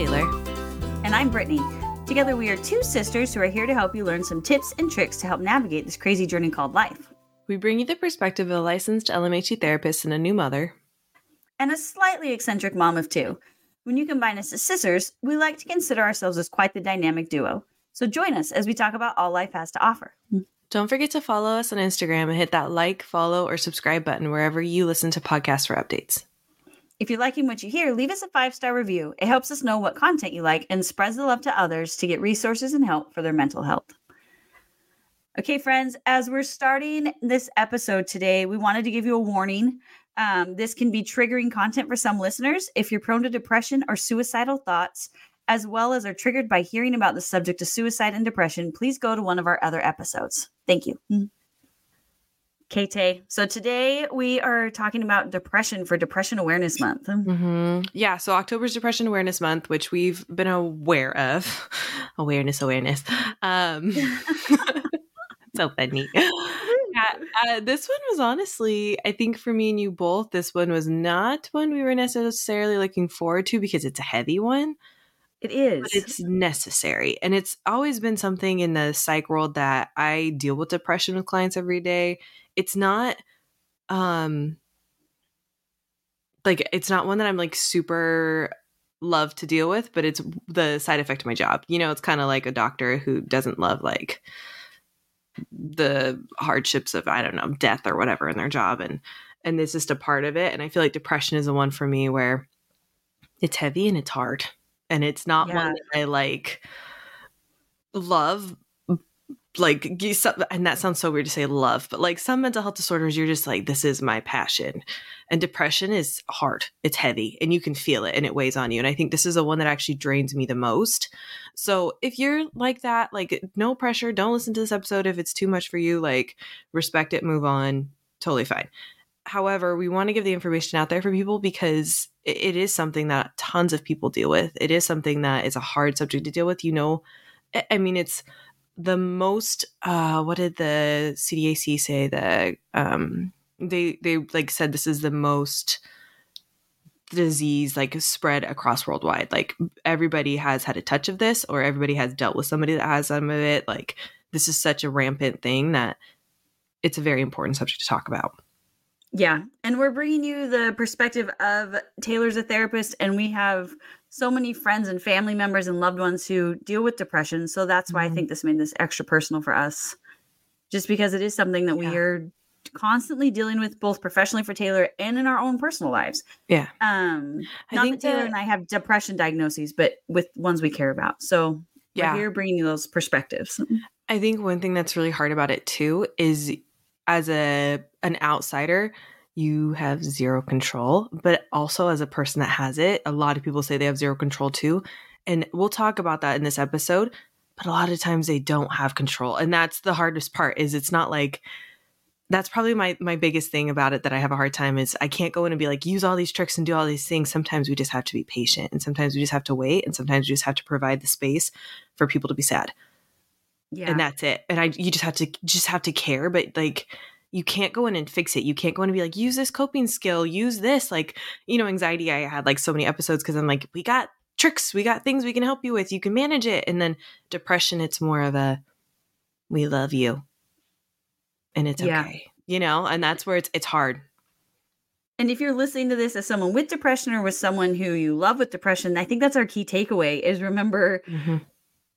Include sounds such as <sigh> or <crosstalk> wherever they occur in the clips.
Taylor. And I'm Brittany. Together, we are two sisters who are here to help you learn some tips and tricks to help navigate this crazy journey called life. We bring you the perspective of a licensed LMHC therapist and a new mother. And a slightly eccentric mom of two. When you combine us as sisters, we like to consider ourselves as quite the dynamic duo. So join us as we talk about all life has to offer. Don't forget to follow us on Instagram and hit that like, follow, or subscribe button wherever you listen to podcasts for updates. If you're liking what you hear, leave us a five star review. It helps us know what content you like and spreads the love to others to get resources and help for their mental health. Okay, friends, as we're starting this episode today, we wanted to give you a warning. Um, this can be triggering content for some listeners if you're prone to depression or suicidal thoughts, as well as are triggered by hearing about the subject of suicide and depression. Please go to one of our other episodes. Thank you. Kate. So today we are talking about depression for Depression Awareness Month. Mm-hmm. Yeah, so October's Depression Awareness Month, which we've been aware of. <laughs> awareness, awareness. Um, <laughs> so funny. <laughs> Yeah, uh, this one was honestly, I think for me and you both, this one was not one we were necessarily looking forward to because it's a heavy one. It is. But it's necessary. And it's always been something in the psych world that I deal with depression with clients every day it's not um like it's not one that I'm like super love to deal with, but it's the side effect of my job. You know, it's kind of like a doctor who doesn't love like the hardships of I don't know, death or whatever in their job and and it's just a part of it and I feel like depression is the one for me where it's heavy and it's hard and it's not yeah. one that I like love like and that sounds so weird to say love but like some mental health disorders you're just like this is my passion. And depression is hard. It's heavy and you can feel it and it weighs on you and i think this is the one that actually drains me the most. So if you're like that like no pressure don't listen to this episode if it's too much for you like respect it move on totally fine. However we want to give the information out there for people because it is something that tons of people deal with. It is something that is a hard subject to deal with you know? I mean it's the most uh what did the CDAC say that um they they like said this is the most disease like spread across worldwide. Like everybody has had a touch of this or everybody has dealt with somebody that has some of it. Like this is such a rampant thing that it's a very important subject to talk about. Yeah. And we're bringing you the perspective of taylor's a therapist and we have so many friends and family members and loved ones who deal with depression. So that's why mm-hmm. I think this made this extra personal for us, just because it is something that yeah. we are constantly dealing with both professionally for Taylor and in our own personal lives. Yeah. Um I not that Taylor that, and I have depression diagnoses, but with ones we care about. So yeah. we're here bringing you those perspectives. I think one thing that's really hard about it too is as a an outsider, you have zero control. But also, as a person that has it, a lot of people say they have zero control too. And we'll talk about that in this episode. But a lot of times they don't have control. And that's the hardest part is it's not like that's probably my my biggest thing about it that I have a hard time is I can't go in and be like use all these tricks and do all these things. Sometimes we just have to be patient and sometimes we just have to wait and sometimes we just have to provide the space for people to be sad. Yeah. And that's it. And I you just have to just have to care, but like you can't go in and fix it. You can't go in and be like, use this coping skill, use this. Like, you know, anxiety, I had like so many episodes because I'm like, we got tricks, we got things we can help you with. You can manage it. And then depression, it's more of a, we love you and it's yeah. okay, you know, and that's where it's, it's hard. And if you're listening to this as someone with depression or with someone who you love with depression, I think that's our key takeaway is remember mm-hmm.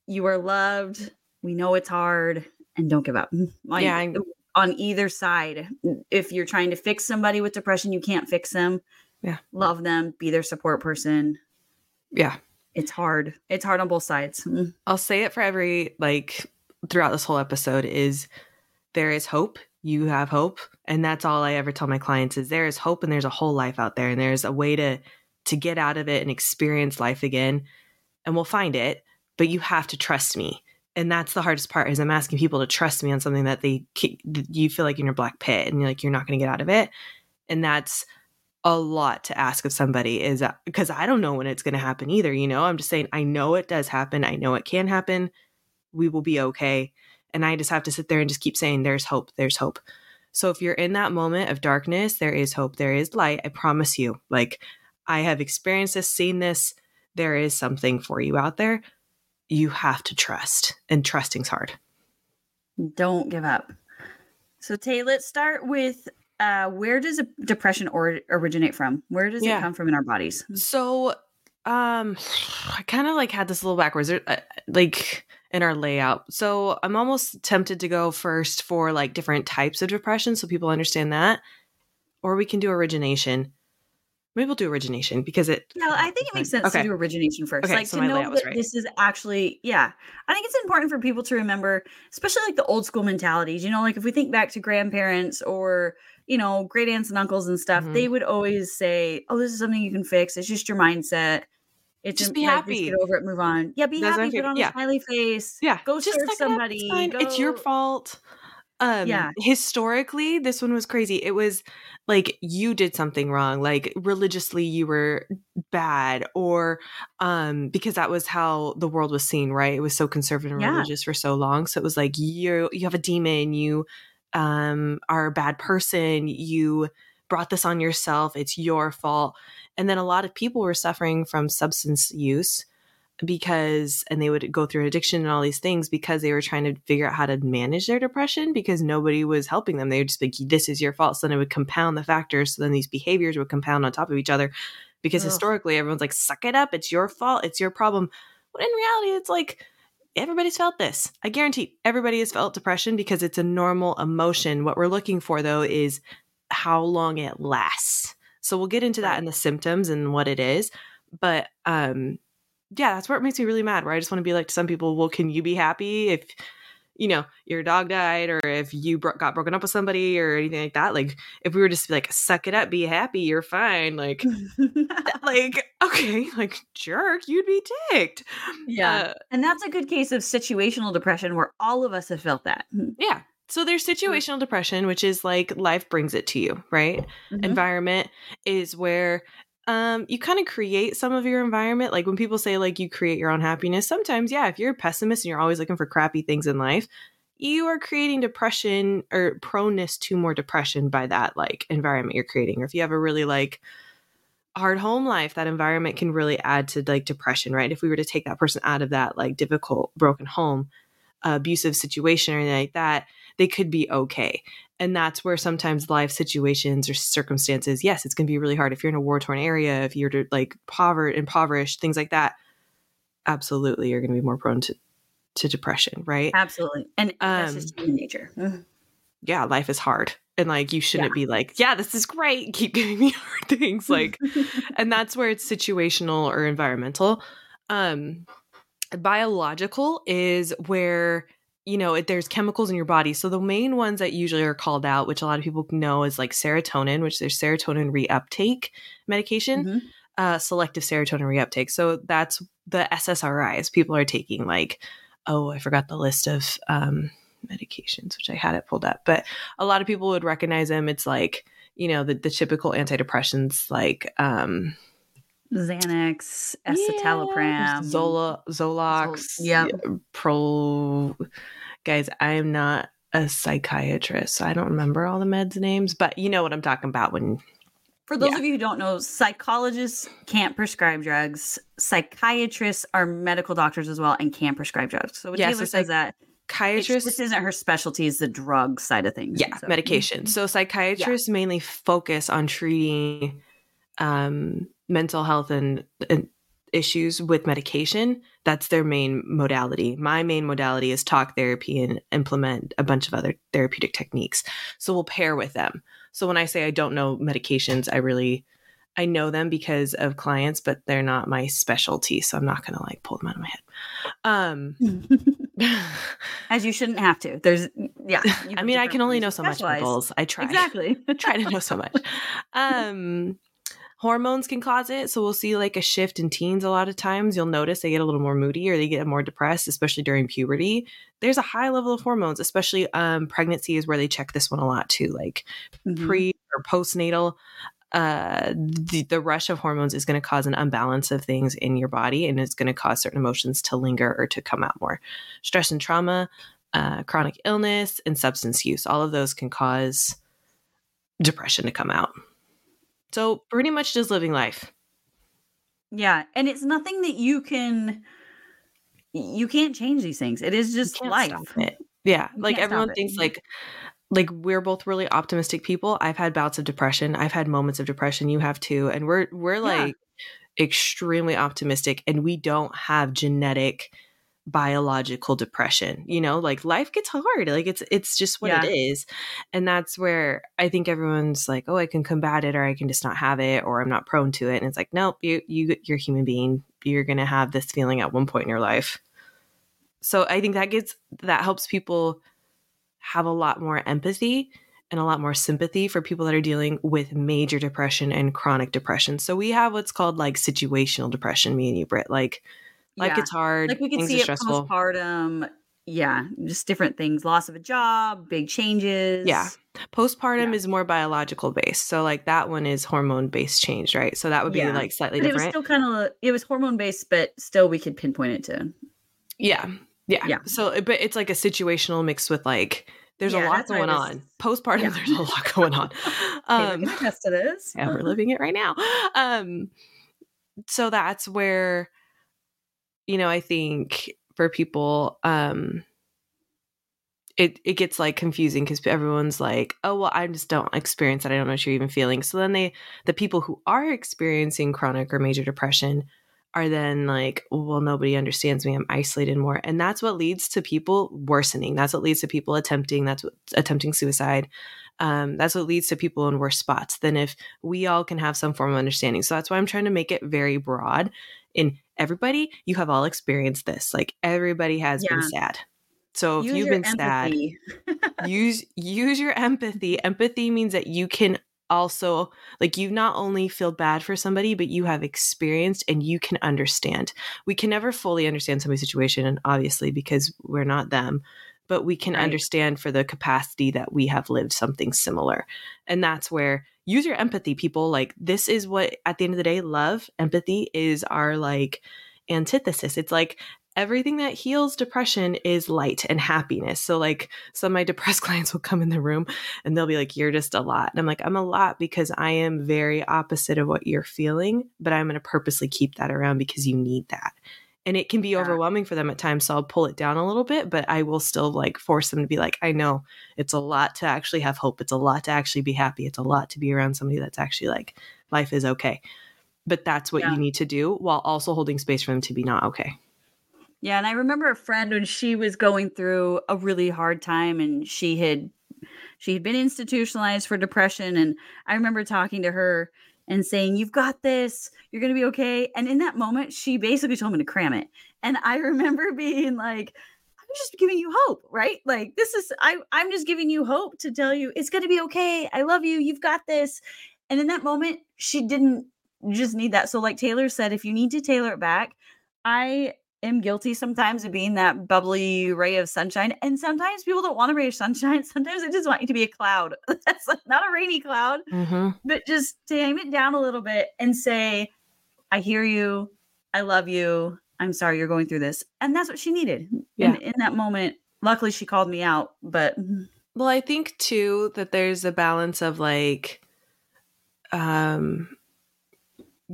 you are loved. We know it's hard and don't give up. yeah. On either side. If you're trying to fix somebody with depression, you can't fix them. Yeah. Love them, be their support person. Yeah. It's hard. It's hard on both sides. Mm. I'll say it for every like throughout this whole episode is there is hope. You have hope. And that's all I ever tell my clients is there is hope and there's a whole life out there and there's a way to to get out of it and experience life again. And we'll find it, but you have to trust me and that's the hardest part is i'm asking people to trust me on something that they you feel like in your black pit and you're like you're not going to get out of it. And that's a lot to ask of somebody is uh, because i don't know when it's going to happen either you know? I'm just saying i know it does happen. I know it can happen. We will be okay. And i just have to sit there and just keep saying there's hope there's hope. So if you're in that moment of darkness there is hope there is light i promise you. Like i have experienced this seen this. There is something for you out there, you have to trust, and trusting's hard. Don't give up. So, Tay, let's start with uh, where does depression or- originate from? Where does Yeah. it come from in our bodies? So, um, I kind of like had this a little backwards, uh, like in our layout. So, I'm almost tempted to go first for like different types of depression, so people understand that, or we can do origination. Maybe we'll do origination because it. Yeah, I think it makes sense Okay. to do origination first. Okay, like so to know that right. this is actually, yeah. I think it's important for people to remember, especially like the old school mentalities. You know, like if we think back to grandparents or, you know, great aunts and uncles and stuff, Mhm. they would always say, Oh, this is something you can fix. It's just your mindset. It's Just be like, happy. get over it, move on. Yeah, be That's happy, put on yeah. a smiley face. Yeah, Go just serve up, somebody. It's, it's your fault. Um, Yeah. Historically, this one was crazy. It was like you did something wrong, like religiously you were bad, or um, because that was how the world was seen, right? It was so conservative and Yeah. religious for so long. So it was like you you have a demon, you um are a bad person, you brought this on yourself, it's your fault. And then a lot of people were suffering from substance use because and they would go through addiction and all these things because they were trying to figure out how to manage their depression because nobody was helping them. They would just be like, this is your fault. So then it would compound the factors. So then these behaviors would compound on top of each other because Ugh. historically everyone's like, suck it up. It's your fault. It's your problem. But in reality, it's like everybody's felt this. I guarantee everybody has felt depression because it's a normal emotion. What we're looking for though is how long it lasts. So we'll get into that in the symptoms and what it is. But um yeah, that's where it makes me really mad. Where I just want to be like to some people, well, can you be happy if you know your dog died or if you bro- got broken up with somebody or anything like that? Like if we were just like, suck it up, be happy, you're fine. Like, <laughs> <laughs> like okay, like jerk, you'd be ticked. yeah. Uh, and that's a good case of situational depression where all of us have felt that. yeah. So there's situational depression, which is like life brings it to you, right? Mhm. environment is where um you kind of create some of your environment like when people say like you create your own happiness sometimes yeah if you're a pessimist and you're always looking for crappy things in life you are creating depression or proneness to more depression by that like environment you're creating or if you have a really like hard home life that environment can really add to like depression right? If we were to take that person out of that like difficult broken home abusive situation or anything like that they could be okay and that's where sometimes life situations or circumstances yes it's going to be really hard. If you're in a war torn area if you're like poverty impoverished things like that absolutely you're going to be more prone to to depression right? Absolutely. And that's Um, just human nature. Yeah life is hard. And like you shouldn't be like yeah this is great. <laughs> Keep giving me hard things. <laughs> Like and that's where it's situational or environmental. Um biological is where you know it, there's chemicals in your body. So the main ones that usually are called out which a lot of people know is like serotonin which there's serotonin reuptake medication Mhm. uh, selective serotonin reuptake. So that's the ssris people are taking like oh i forgot the list of um, medications which i had it pulled up but a lot of people would recognize them. It's like you know the, the typical antidepressants like um Xanax, yeah, escitalopram, Zola, Zolox, yeah, Pro. Guys, I am not a psychiatrist, so I don't remember all the meds names, but you know what I'm talking about when For those Yeah. of you who don't know, psychologists can't prescribe drugs. Psychiatrists are medical doctors as well and can prescribe drugs. So when Yeah, Taylor so says that, psychiatrists. this isn't her specialty; is the drug side of things. yeah, So- medication. So psychiatrists mainly focus on treating um, mental health and, and issues with medication. That's their main modality. My main modality is talk therapy and implement a bunch of other therapeutic techniques. So we'll pair with them. So when I say I don't know medications, I really I know them because of clients, but they're not my specialty. So I'm not gonna like pull them out of my head. Um <laughs> As you shouldn't have to. There's yeah. <laughs> I mean, I can only know so much. Nichols. I try. Exactly. <laughs> try to know so much. Um, hormones can cause it. So we'll see like a shift in teens a lot of times. You'll notice they get a little more moody or they get more depressed, especially during puberty. There's a high level of hormones, especially um, pregnancy is where they check this one a lot too. Like Mhm. pre or postnatal, uh, the, the rush of hormones is going to cause an unbalance of things in your body and it's going to cause certain emotions to linger or to come out more. Stress and trauma, uh, chronic illness, and substance use, all of those can cause depression to come out. So pretty much just living life. Yeah, and it's nothing that you can you can't change these things. It is just life. Yeah, you like everyone thinks like like we're both really optimistic people. I've had bouts of depression. I've had moments of depression. You have too, and we're we're like yeah. extremely optimistic, and we don't have genetic biological depression you know like life gets hard like it's it's just what yeah. it is and that's where i think everyone's like oh i can combat it or i can just not have it or i'm not prone to it and it's like nope you you you're a human being you're going to have this feeling at one point in your life so i think that gets that helps people have a lot more empathy and a lot more sympathy for people that are dealing with major depression and chronic depression so we have what's called like situational depression me and you Britt like Life yeah. gets hard. Like we can see it stressful. postpartum. Yeah, just different things. Loss of a job, big changes. Yeah. Postpartum yeah. is more biological based. So like that one is hormone based change, right? So that would be yeah. like slightly but different. It was still kind of it was hormone based, but still we could pinpoint it to. Yeah. Yeah. Yeah. So but it's like a situational mixed with like there's yeah, a lot going was, on. Postpartum, yeah. there's a lot going on. <laughs> Um, test it is. yeah, we're living it right now. Um, so that's where you know, I think for people, um, it it gets like confusing because everyone's like, oh well, I just don't experience that. I don't know what you're even feeling. So then they, the people who are experiencing chronic or major depression, are then like, well, nobody understands me. I'm isolated more, and that's what leads to people worsening. That's what leads to people attempting. That's what attempting suicide. Um, that's what leads to people in worse spots than if we all can have some form of understanding. So that's why I'm trying to make it very broad in everybody, you have all experienced this. Like everybody has yeah. been sad. So if use you've been empathy. sad, <laughs> use use your empathy. Empathy means that you can also like you not only feel bad for somebody but you have experienced and you can understand we can never fully understand somebody's situation and obviously because we're not them but we can right. understand for the capacity that we have lived something similar and that's where use your empathy people like this is what at the end of the day love empathy is our like antithesis. It's like everything that heals depression is light and happiness. So like some of my <laughs> depressed clients will come in the room and they'll be like you're just a lot. And i'm like i'm a lot because i am very opposite of what you're feeling but i'm going to purposely keep that around because you need that and it can be yeah. overwhelming for them at times so i'll pull it down a little bit but i will still like force them to be like i know it's a lot to actually have hope it's a lot to actually be happy it's a lot to be around somebody that's actually like life is okay but that's what yeah. you need to do while also holding space for them to be not okay yeah and i remember a friend when she was going through a really hard time and she had she had been institutionalized for depression and i remember talking to her and saying, You've got this, you're going to be okay. And in that moment, she basically told me to cram it. And I <laughs> remember being like, I'm just giving you hope, right? Like, this is, I, I'm just giving you hope to tell you it's going to be okay. I love you. You've got this. And in that moment, she didn't just need that. So, like Taylor said, if you need to tailor it back, I am guilty sometimes of being that bubbly ray of sunshine. And sometimes people don't want a ray of sunshine. <laughs> Sometimes they just want you to be a cloud. <laughs> That's like not a rainy cloud, mm-hmm. but just tame it down a little bit and say, I hear you. I love you. I'm sorry you're going through this. And that's what she needed. Yeah. In, in that moment, luckily she called me out, but. Well, I think too that there's a balance of like, um,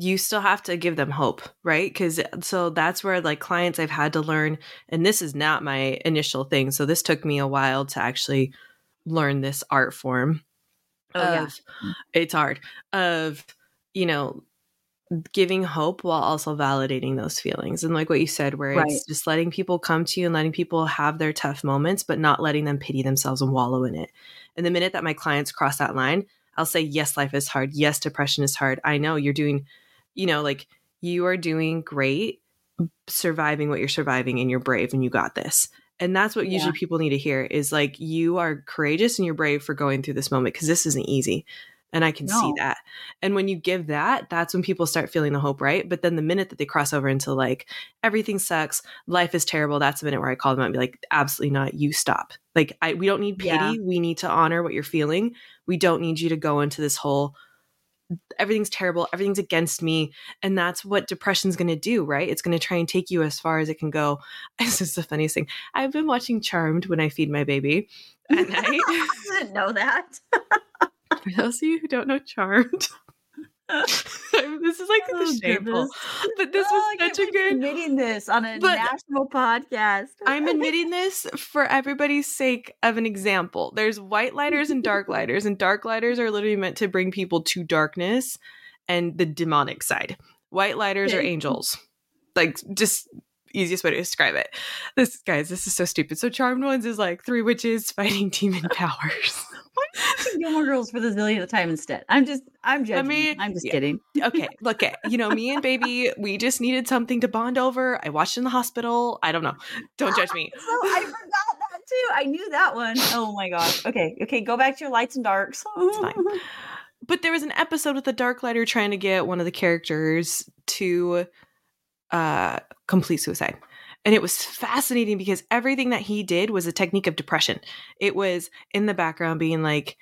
you still have to give them hope, right? Because uh, so that's where like clients I've had to learn, and this is not my initial thing. So this took me a while to actually learn this art form. Oh, of, yeah. It's hard. Of, you know, giving hope while also validating those feelings. And like what you said, where right. it's just letting people come to you and letting people have their tough moments, but not letting them pity themselves and wallow in it. And the minute that my clients cross that line, I'll say, yes, life is hard. Yes, depression is hard. I know you're doing you know, like you are doing great surviving what you're surviving and you're brave and you got this. And that's what usually yeah. people need to hear is like you are courageous and you're brave for going through this moment because this isn't easy. And I can no. see that. And when you give that, that's when people start feeling the hope, right? But then the minute that they cross over into like everything sucks, life is terrible, that's the minute where I call them out and be like, absolutely not. You stop. Like I we don't need pity. Yeah. We need to honor what you're feeling. We don't need you to go into this whole everything's terrible, everything's against me. And that's what depression's going to do, right? It's going to try and take you as far as it can go. <laughs> This is the funniest thing. I've been watching Charmed when I feed my baby at <laughs> night. I didn't know that. <laughs> For those of you who don't know Charmed, <laughs> This is like Oh, the shameful. But this Oh, was such a good. admitting this on a But- national podcast. <laughs> I'm admitting this for everybody's sake of an example. There's white lighters and dark lighters, and dark lighters are literally meant to bring people to darkness and the demonic side. White lighters are angels. Like just easiest way to describe it. This guys, this is so stupid. So charmed ones is like three witches fighting <laughs> demon powers. <laughs> Gilmore Girls for the zillionth time instead. I'm just, I'm judging. mean, I'm just yeah. kidding. okay, look at you know me and baby. We just needed something to bond over. I watched in the hospital. I don't know. Don't judge me. So <laughs> I forgot that too. I knew that one. Oh my gosh. Okay, okay. Go back to your lights and darks. it's fine. <laughs> but there was an episode with the dark lighter trying to get one of the characters to uh complete suicide and it was fascinating because everything that he did was a technique of depression it was in the background being like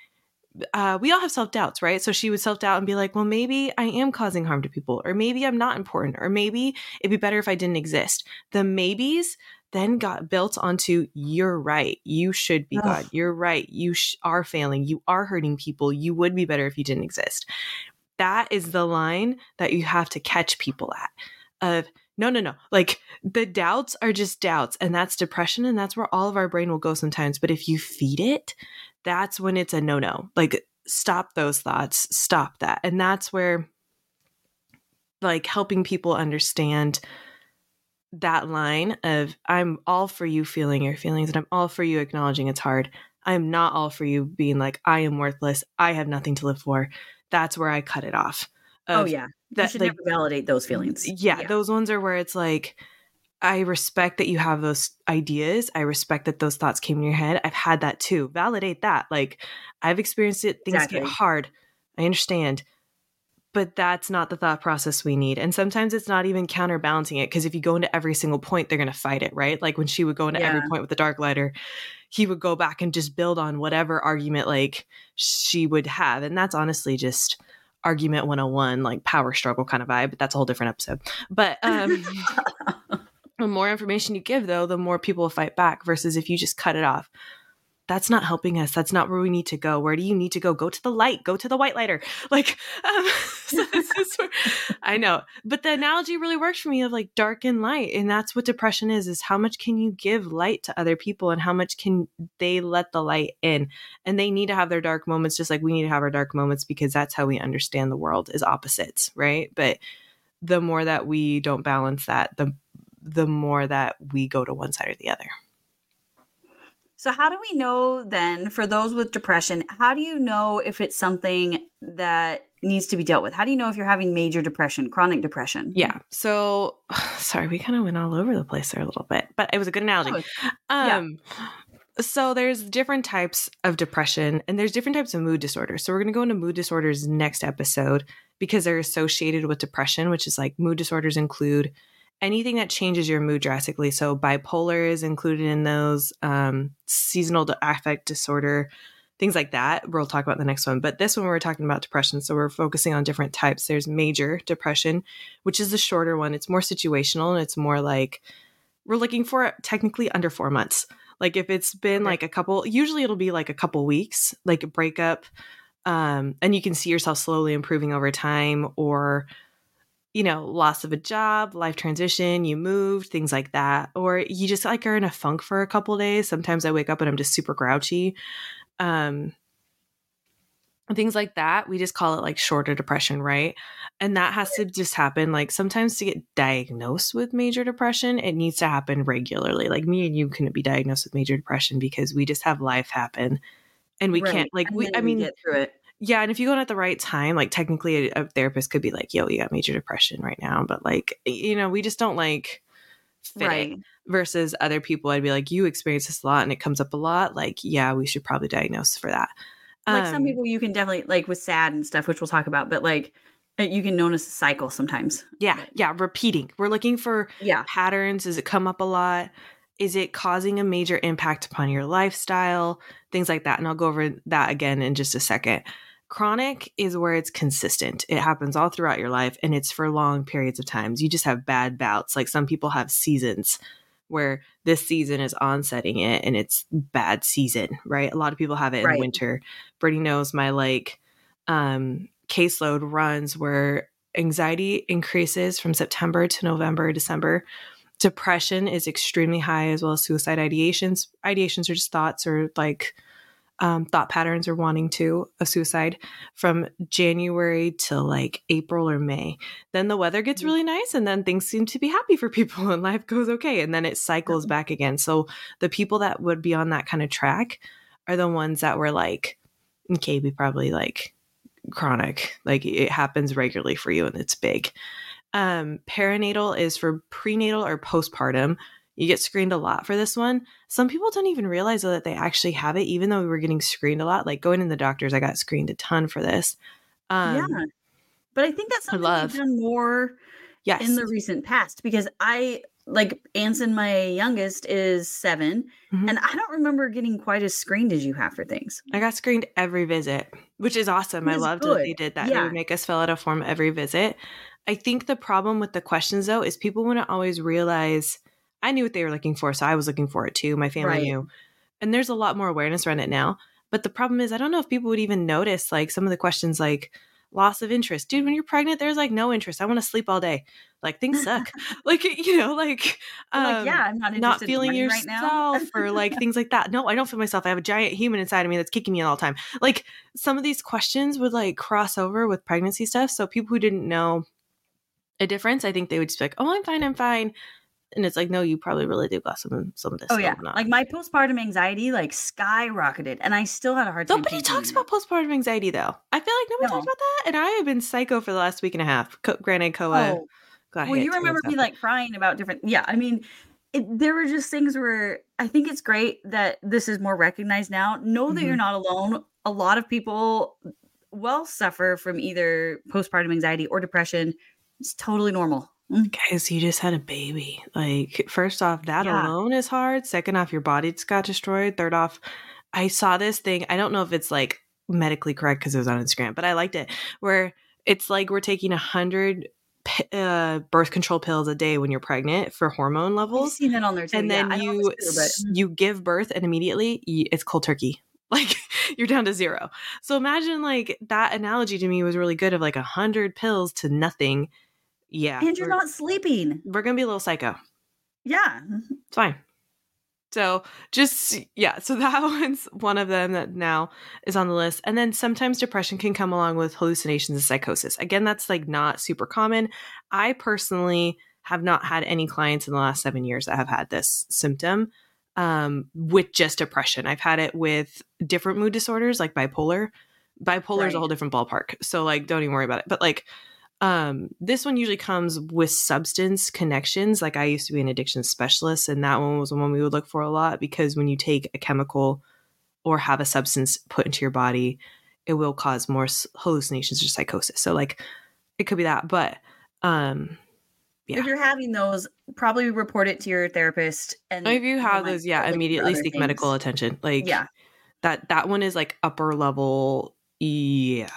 uh, we all have self doubts, right? So she would self doubt and be like, well, maybe I am causing harm to people, or maybe I'm not important, or maybe it'd be better if I didn't exist. The maybes then got built onto you're right, you should be Ugh. God, you're right, you sh- are failing, you are hurting people, you would be better if you didn't exist. That is the line that you have to catch people at. Of no, no, no. Like the doubts are just doubts, and that's depression, and that's where all of our brain will go sometimes. But if you feed it, that's when it's a no no. Like, stop those thoughts, stop that. And that's where, like, helping people understand that line of, I'm all for you feeling your feelings, and I'm all for you acknowledging it's hard. I'm not all for you being like, I am worthless. I have nothing to live for. That's where I cut it off. Oh yeah. you That, should like, never validate those feelings. yeah, those ones are where it's like i respect that you have those ideas. I respect that those thoughts came in your head. I've had that too. Validate that. Like i've experienced it. Things Exactly. get hard. I understand. But that's not the thought process we need. And sometimes it's not even counterbalancing it because if you go into every single point they're going to fight it right? Like when she would go into every point with the dark lighter he would go back and just build on whatever argument like she would have. And that's honestly just argument 101 like power struggle kind of vibe but that's a whole different episode. But um <laughs> the more information you give though the more people will fight back versus if you just cut it off that's not helping us. That's not where we need to go. Where do you need to go? Go to the light. Go to the white lighter. <laughs> Like um, <laughs> so <laughs> is where, i know. But the analogy really works for me of like dark and light and that's what depression is is how much can you give light to other people and how much can they let the light in? And they need to have their dark moments just like we need to have our dark moments because that's how we understand the world as opposites right? But the more that we don't balance that the the more that we go to one side or the other So how do we know then for those with depression, how do you know if it's something that needs to be dealt with? How do you know if you're having major depression, chronic depression? yeah so <sighs> sorry we kind of went all over the place there a little bit but it was a good analogy Oh, yeah. um so there's different types of depression and there's different types of mood disorders so we're going to go into mood disorders next episode because they're associated with depression which is like mood disorders include anything that changes your mood drastically. So bipolar is included in those um, seasonal affect disorder things like that. We'll talk about the next one. But this one we're talking about depression. So we're focusing on different types. There's major depression which is the shorter one. It's more situational and it's more like we're looking for technically under four months. Like if it's been like a couple usually it'll be like a couple weeks like a breakup um and you can see yourself slowly improving over time or you know loss of a job life transition you moved things like that or you just like are in a funk for a couple days sometimes i wake up and i'm just super grouchy um things like that we just call it like shorter depression right and that has to just happen like sometimes to get diagnosed with major depression it needs to happen regularly like me and you couldn't be diagnosed with major depression because we just have life happen and we Right. can't like And we i mean get through it. Yeah, and if you go in at the right time, like technically a, a therapist could be like, "Yo, you got major depression right now," but like, you know, we just don't like fit Right. it. Versus other people, I'd be like, "You experience this a lot, and it comes up a lot. Like, yeah, we should probably diagnose for that." Like some Um, people you can definitely like with sad and stuff, which we'll talk about, but like uh, you can notice a cycle sometimes. yeah, yeah, repeating. We're looking for Yeah. patterns. Does it come up a lot? Is it causing a major impact upon your lifestyle? Things like that. And I'll go over that again in just a second. Chronic is where it's consistent. It happens all throughout your life and it's for long periods of times. You just have bad bouts. Like some people have seasons where this season is onsetting it and it's bad season, right? A lot of people have it in Right. winter. Brittany knows my like um caseload runs where anxiety increases from September to November, December. Depression is extremely high, as well as suicide ideations. Ideations are just thoughts or like um, thought patterns or wanting to of suicide from January to like April or May. Then the weather gets Mhm. really nice, and then things seem to be happy for <laughs> people, and life goes okay. And then it cycles back again. So the people that would be on that kind of track are the ones that were like, okay, we probably like chronic, like it happens regularly for you, and it's big. Um, perinatal is for prenatal or postpartum. You get screened a lot for this one. Some people don't even realize though, that they actually have it, even though we were getting screened a lot. Like going in the doctors, I got screened a ton for this. Um, yeah. But I think that's something love- we've done more Yes. in the recent past because I like Anson, my youngest, is 7 Mhm. and I don't remember getting quite as screened as you have for things. I got screened every visit, which is awesome. Which I loved that they did that. They Yeah. would make us fill out a form every visit. I think the problem with the questions though is people wouldn't always realize I knew what they were looking for, so I was looking for it too. My family Right. knew. And there's a lot more awareness around it now. But the problem is I don't know if people would even notice like some of the questions like loss of interest. Dude, when you're pregnant, there's like no interest. I want to sleep all day. Like things suck. <laughs> <laughs> like you know, like um, like, yeah, I'm not interested not in feeling money right now. yourself or like things like that. No, I don't feel myself. I have a giant human inside of me that's kicking me all the time. Like some of these questions would like cross over with pregnancy stuff. So people who didn't know a difference, I think they would just be like, "Oh, I'm fine, I'm fine," and it's like, "No, you probably really do got some some of this." Oh yeah, not." like my postpartum anxiety like skyrocketed, and I still had a hard time. Nobody talks about postpartum anxiety though. I feel like nobody No. talks about that, and I have been psycho for the last week and a half. Co- granted, Koa Oh, got well, you remember me like crying about different. Yeah, I mean, it, there were just things where I think it's great that this is more recognized now. Know that you're Mhm. not alone. A lot of people will suffer from either postpartum anxiety or depression. It's totally normal. Mm. Guys, you just had a baby. Like, first off, that Yeah. alone is hard. Second off, your body just got destroyed. Third off, I saw this thing. I don't know if it's like medically correct because it was on Instagram, but I liked it. Where it's like we're taking a hundred uh, birth control pills a day when you're pregnant for hormone I've levels, seen that on there too. and yeah, then you true, s- you give birth, and immediately it's cold turkey. <laughs> Like you're down to zero. So imagine like that analogy to me was really good of like a hundred pills to nothing. Yeah, and you're not sleeping. we're gonna be a little psycho. Yeah, It's fine. So just yeah, so <laughs> that one's one of them that now is on the list. And then sometimes depression can come along with hallucinations and psychosis. Again, that's like not super common. I personally have not had any clients in the last seven years that have had this symptom um, with just depression. I've had it with different mood disorders like bipolar. Bipolar is a whole different ballpark. So like don't even worry about it. But like um this one usually comes with substance connections like i used to be an addiction specialist and that one was the one we would look for a lot because when you take a chemical or have a substance put into your body it will cause more hallucinations or psychosis so like it could be that but um Yeah. if you're having those, probably report it to your therapist. And if you have those yeah start looking for immediately seek things. medical attention like Yeah, that that one is like upper level yeah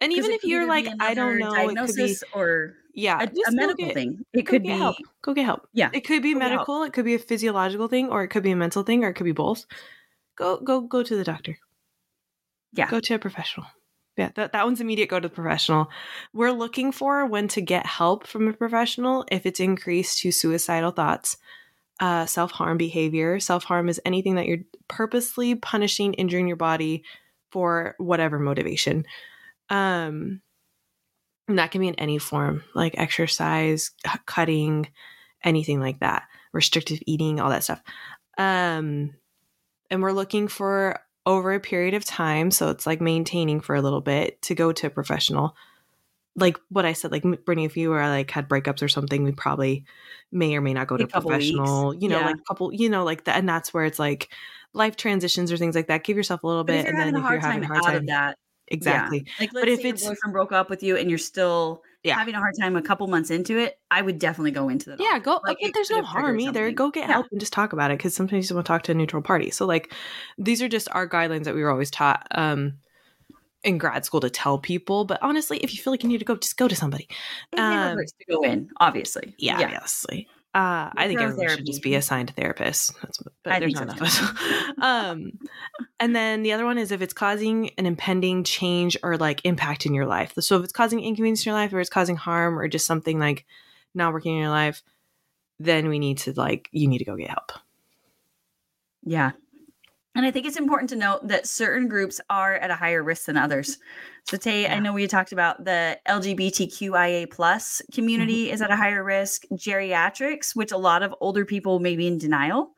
and even if you're like i don't know it could be or yeah a, just a medical get- thing. It go could be help go get help. Yeah. it could be Go medical it could be a physiological thing or it could be a mental thing or it could be both. Go go go to the doctor. Yeah. go to a professional. Yeah that, that one's immediate go to the professional. We're looking for when to get help from a professional if it's increased to suicidal thoughts uh, self-harm behavior. Self-harm is anything that you're purposely punishing injuring your body for whatever motivation um and that can be in any form like exercise cutting anything like that restrictive eating all that stuff um and we're looking for over a period of time so it's like maintaining for a little bit to go to a professional like what i said like brittany if you were like had breakups or something we probably may or may not go to A couple weeks. professional you know Yeah. like a couple you know like that and that's where it's like life transitions or things like that give yourself a little But bit and then if you're having a hard time out time of that, exactly yeah. Like, But if say it's- your boyfriend broke up with you and you're still Yeah. having a hard time a couple months into it, I would definitely go into the Yeah, go. Like, there's no harm either. something. Go get Yeah. help and just talk about it because sometimes you just want to talk to a neutral party. So, like, these are just our guidelines that we were always taught um, in grad school to tell people. But honestly, if you feel like you need to go, just go to somebody. It never Um, hurts to go in, obviously. Yeah, yeah. obviously. Uh, I think everyone should just be assigned a therapist. That's, but there's not enough of us. <laughs> um, and then the other one is if it's causing an impending change or like impact in your life. So if it's causing inconvenience in your life, or it's causing harm, or just something like not working in your life, then we need to like you need to go get help. Yeah. And I think it's important to note that certain groups are at a higher risk than others. So Tay, Yeah. I know we talked about the LGBTQIA plus community is at a higher risk. Geriatrics, which a lot of older people may be in denial.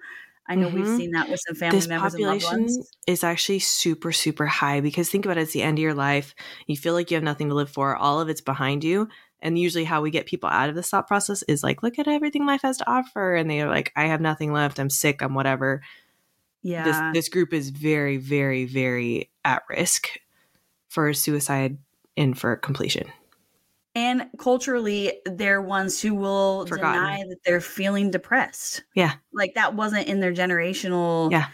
I know we've Mhm. seen that with some family this members and loved population ones. is actually super super high because think about it, it's the end of your life. You feel like you have nothing to live for. All of it's behind you. And usually, how we get people out of this thought process is like, look at everything life has to offer, and they are like, I have nothing left. I'm sick. I'm whatever. Yeah. this this group is very very very at risk for suicide and for completion and culturally, they're ones who will Forgotten. deny that they're feeling depressed. Yeah. Like that wasn't in their generational Yeah.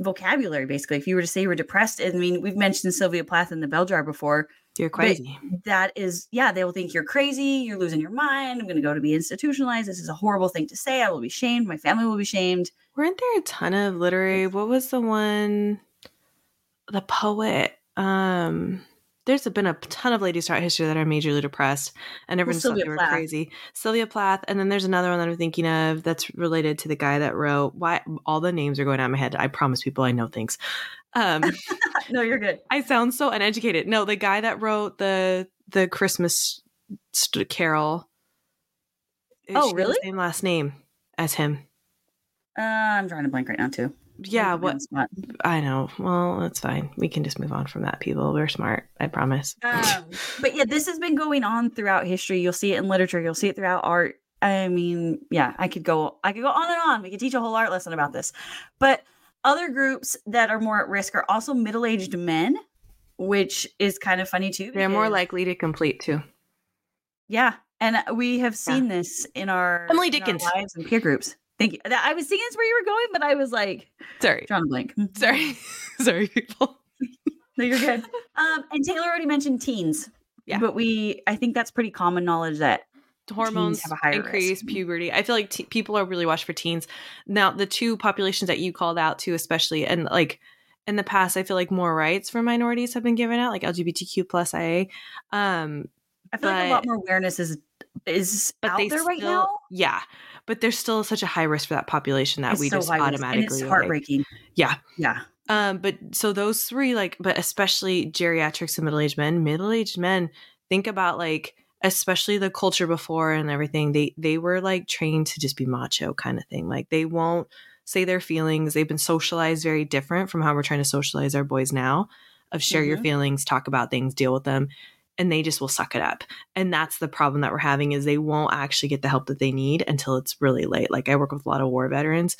vocabulary, basically. If you were to say you were depressed, I mean, we've mentioned Sylvia Plath in the bell jar before. you're crazy that is yeah they will think you're crazy you're losing your mind i'm going to go to be institutionalized this is a horrible thing to say i will be shamed my family will be shamed weren't there a ton of literary what was the one the poet um there's been a ton of ladies throughout history that are majorly depressed and everyone just thought they were Plath. crazy sylvia plath and then there's another one that i'm thinking of that's related to the guy that wrote why all the names are going out of my head i promise people i know things um <laughs> no you're good I sound so uneducated. No, the guy that wrote the the Christmas st- Carol. Oh, she has the really? Same last name as him. Uh, i'm drawing a blank right now too Yeah, what. I know. Well, that's fine. We can just move on from that. People, we're smart. I promise. um, but yeah this has been going on throughout history you'll see it in literature you'll see it throughout art i mean yeah i could go i could go on and on we could teach a whole art lesson about this but other groups that are more at risk are also middle-aged men which is kind of funny too They're more likely to complete too. Yeah, and we have seen this in our Emily in Dickens. lives and peer groups. Thank you. I was seeing that's where you were going, but I was like, Sorry, John blank. <laughs> sorry, <laughs> sorry, people. <laughs> No, you're good. Um, and Taylor already mentioned teens. Yeah. but we, I think that's pretty common knowledge that hormones have a higher increase risk. puberty i feel like t- people are really watching for teens now the two populations that you called out to especially and like in the past i feel like more rights for minorities have been given out like lgbtq plus ia um I feel like a lot more awareness is is but out they there right now. yeah but there's still such a high risk for that population that It's we so just risk, automatically and it's like- Yeah. yeah. Um, but so those three, like, but especially geriatrics and middle aged men, middle aged men, think about like, especially the culture before and everything. They they were like trained to just be macho kind of thing. Like they won't say their feelings. They've been socialized very different from how we're trying to socialize our boys now. Of share your Mhm. feelings, talk about things, deal with them, and they just will suck it up. And that's the problem that we're having is they won't actually get the help that they need until it's really late. Like I work with a lot of war veterans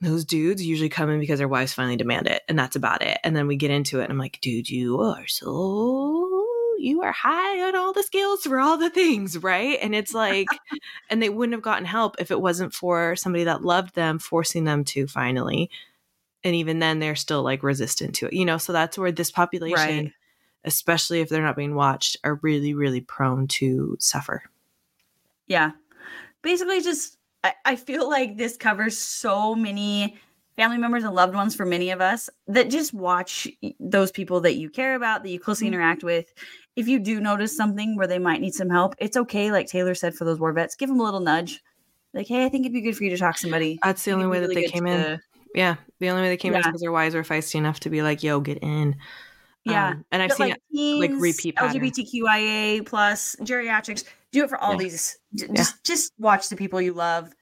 those dudes usually come in because their wives finally demand it and that's about it and then we get into it and i'm like dude you are so you are high on all the scales for all the things right and it's like <laughs> and they wouldn't have gotten help if it wasn't for somebody that loved them forcing them to finally and even then they're still like resistant to it you know so that's where this population Right. Especially if they're not being watched are really really prone to suffer Yeah. Basically, just I, I feel like this covers so many family members and loved ones for many of us that just watch those people that you care about, that you closely Mhm. interact with. If you do notice something where they might need some help, it's okay. Like Taylor said for those war vets, give them a little nudge. Like, hey, I think it'd be good for you to talk to somebody. that's the only way be that they came in to- Yeah, the only way they came in is Yeah. because their wives were feisty enough to be like, "Yo, get in." Yeah. Um, and I've But seen like, it. like, repeat pattern. LGBTQIA plus geriatrics. Do it for all Yeah. these. Just just watch the people you love.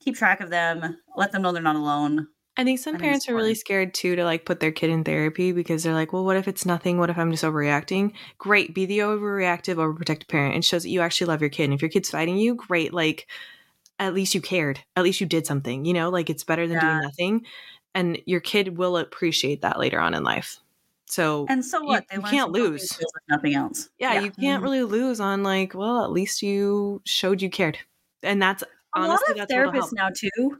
Keep track of them. Let them know they're not alone. I think some parents are really scared too to like put their kid in therapy because they're like, "Well, what if it's nothing? What if I'm just overreacting?" Great, be the overreactive, overprotective parent. It shows that you actually love your kid. And if your kid's fighting you, great. Like, at least you cared. At least you did something. You know, like it's better than Yeah. doing nothing. And your kid will appreciate that later on in life. So And so You- what? They you can't lose. nothing else. yeah, you can't Mhm. really lose on like, well, at least you showed you cared. And that's A honestly lot of that's what'll help. therapists now too.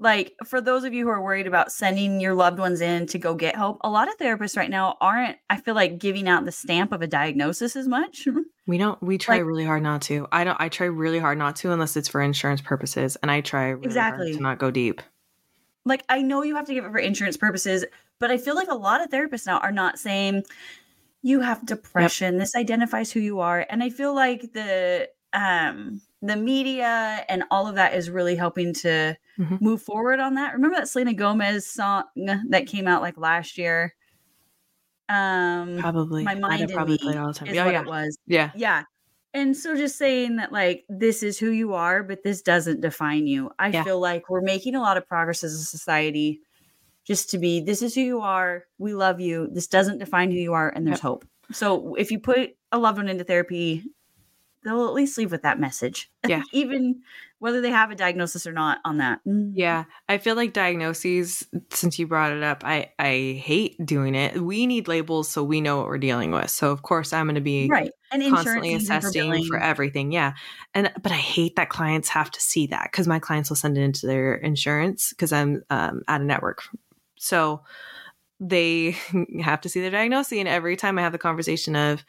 like for those of you who are worried about sending your loved ones in to go get help, a lot of therapists right now aren't, I feel like, giving out the stamp of a diagnosis as much. <laughs> We don't. We try Like- really hard not to. I don't. I try really hard not to, unless it's for insurance purposes, and I try really Exactly. to not go deep. like I know you have to give it for insurance purposes, but I feel like a lot of therapists now are not saying you have depression. This identifies who you are, and I feel like the um the media and all of that is really helping to Mhm. move forward on that. Remember that Selena Gomez song that came out like last year? Um, Probably. my mind probably played all the time. is Yeah, what yeah, it was. yeah. Yeah. And so just saying that like this is who you are, but this doesn't define you. I Yeah. feel like we're making a lot of progress as a society just to be this is who you are. We love you. This doesn't define who you are and there's Yep. hope. So if you put a loved one into therapy, they'll at least leave with that message. Yeah. <laughs> Even whether they have a diagnosis or not on that. Mm. Yeah, I feel like diagnoses. Since you brought it up, I I hate doing it. We need labels so we know what we're dealing with. So of course I'm going to be Right. And constantly season for assessing for, everything. Yeah, and but I hate that clients have to see that because my clients will send it into their insurance because I'm um, at a network, so they <laughs> have to see their diagnosis. And every time I have the conversation of,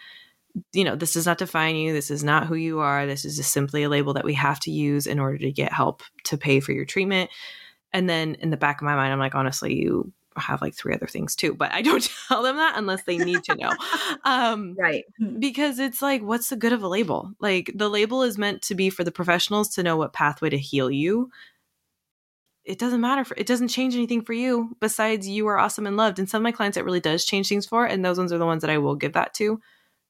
you know, this does not define you. This is not who you are. This is just simply a label that we have to use in order to get help to pay for your treatment. And then in the back of my mind, I'm like, honestly, you have like three other things too, but I <laughs> don't tell them that unless they need to know. <laughs> um, Right. because it's like, what's the good of a label? Like, the label is meant to be for the professionals to know what pathway to heal you. It doesn't matter. For, it doesn't change anything for you besides you are awesome and loved. And some of my clients, it really does change things for, and those ones are the ones that I will give that to.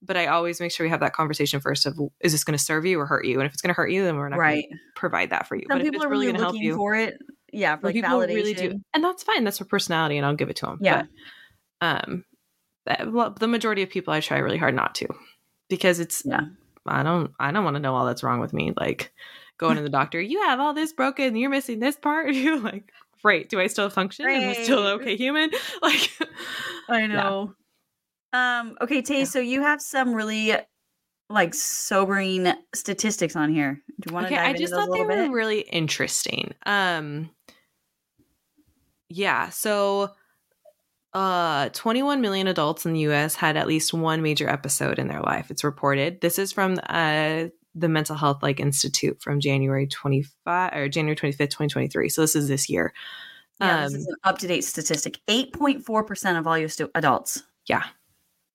But I always make sure we have that conversation first of is this going to serve you or hurt you? And if it's going to hurt you, then we're not going Right. to provide that for you. Some but people it's are really really going help looking you, for it. Yeah, for like people validation. really do, and that's fine. That's their personality, and I'll give it to them. Yeah. But, um, well, the majority of people I try really hard not to, because it's Yeah. I don't I don't want to know all that's wrong with me. Like going to the doctor, you have all this broken, you're missing this part. <laughs> You're like, great. Do I still function? Am I still okay human? <laughs> Like, I know. Um, okay, Tay, Yeah. so you have some really like sobering statistics on here. Do you want to okay. dive I just thought they were bit? really interesting. Um, yeah. So, uh, 21 million adults in the U.S. had at least one major episode in their life. It's reported. This is from uh the Mental Health like Institute from January 25 or January 25th, 2023. So this is this year. yeah, this Um, is an up to date statistic. 8.4% of all your stu- adults. Yeah.